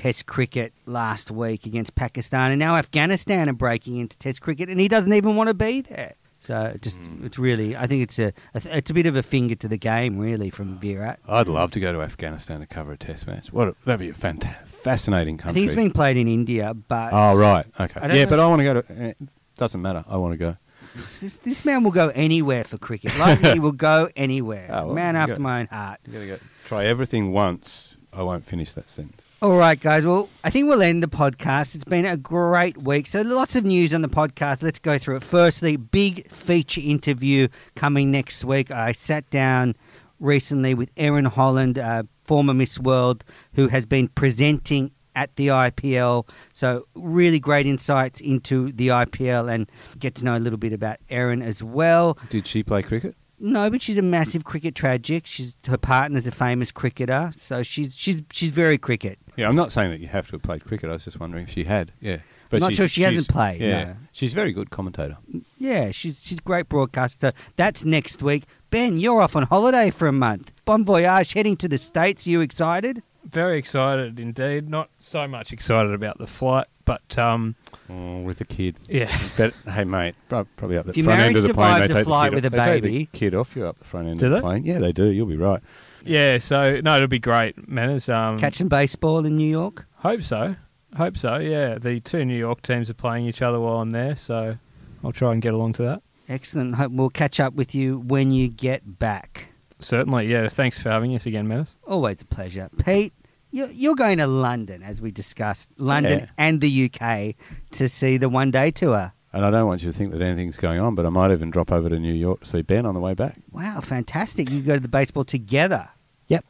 Test cricket last week against Pakistan, and now Afghanistan are breaking into Test cricket, and he doesn't even want to be there. So just Hmm. it's really, I think it's a, a it's a bit of a finger to the game, really, from Virat. I'd love to go to Afghanistan to cover a test match. What a, that'd be a fanta- fascinating country. I think it's been played in India, but Oh right, okay. Yeah, but I want to go to. eh, doesn't matter. I want to go. This, this man will go anywhere for cricket. Like he will go anywhere. Oh, well, man after got- my own heart. You gotta go. Try everything once. I won't finish that sentence. All right, guys. Well, I think we'll end the podcast. It's been a great week. So, lots of news on the podcast. Let's go through it. Firstly, big feature interview coming next week. I sat down recently with Erin Holland, uh, former Miss World, who has been presenting at the IPL. So, really great insights into the IPL and get to know a little bit about Erin as well. Did she play cricket? No, but she's a massive cricket tragic. She's her partner's a famous cricketer, so she's she's she's very cricket. Yeah, I'm not saying that you have to have played cricket. I was just wondering if she had. Yeah, but Not she's- sure she hasn't played, Yeah, no. she's a very good commentator. Yeah, she's she's a great broadcaster. That's next week. Ben, you're off on holiday for a month. Bon voyage, heading to the states. Are you excited? Very excited indeed. Not so much excited about the flight, but um, Oh, with a kid. yeah, But hey, mate, prob- probably up the If your front end marriage of the plane. survives They a take the flight kid with off- a they take the baby- kid off you up the front end Do of the they? plane. Yeah, they do. You'll be right. Yeah. So no, it'll be great, Menners. Um, Catch some baseball in New York. Hope so. Hope so. Yeah, the two New York teams are playing each other while I'm there, so I'll try and get along to that. Excellent. Hope we'll catch up with you when you get back. Certainly. Yeah. Thanks for having us again, Menners. Always a pleasure. Pete, you're, you're going to London, as we discussed, London Yeah. and the UK to see the one day tour. And I don't want you to think that anything's going on, but I might even drop over to New York to see Ben on the way back. Wow, fantastic. You go to the baseball together. Yep.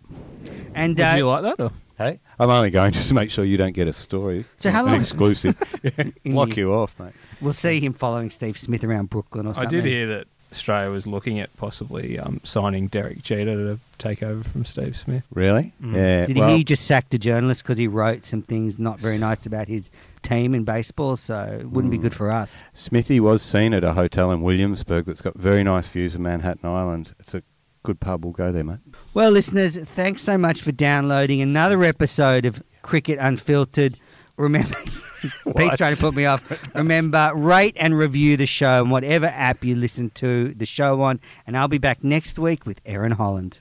And Would uh, you like that? Or? Hey, I'm only going just to make sure you don't get a story. So how An long- exclusive? In Block New- you off, mate. we'll see him following Steve Smith around Brooklyn or something. I did hear that Australia was looking at possibly um, signing Derek Jeter to take over from Steve Smith. Really? Mm. Yeah. Did well, he just sacked a journalist because he wrote some things not very nice about his team in baseball? So it wouldn't be Mm. good for us. Smithy was seen at a hotel in Williamsburg that's got very nice views of Manhattan Island. It's a good pub. We'll go there, mate. Well, listeners, thanks so much for downloading another episode of Cricket Unfiltered. Remember, Pete's trying to put me off. Remember, rate and review the show on whatever app you listen to the show on. And I'll be back next week with Erin Holland.